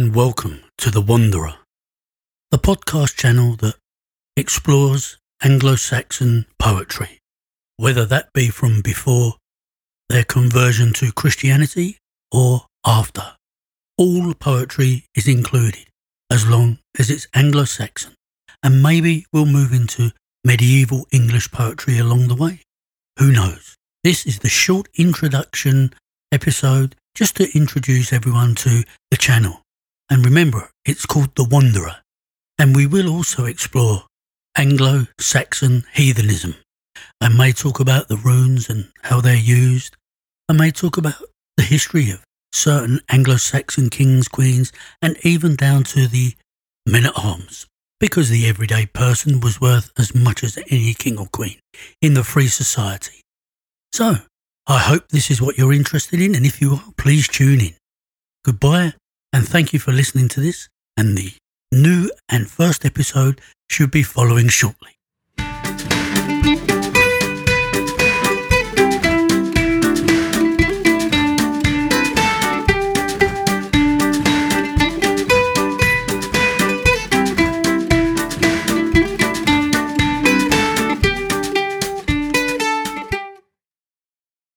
and welcome to The Wanderer, the podcast channel that explores Anglo Saxon poetry, whether that be from before their conversion to Christianity or after. All poetry is included as long as it's Anglo Saxon, and maybe we'll move into medieval English poetry along the way. Who knows? This is the short introduction episode just to introduce everyone to the channel. And remember, it's called The Wanderer. And we will also explore Anglo Saxon heathenism. I may talk about the runes and how they're used. I may talk about the history of certain Anglo Saxon kings, queens, and even down to the men at arms. Because the everyday person was worth as much as any king or queen in the free society. So, I hope this is what you're interested in, and if you are, please tune in. Goodbye, and thank you for listening to this, and the new and first episode should be following shortly.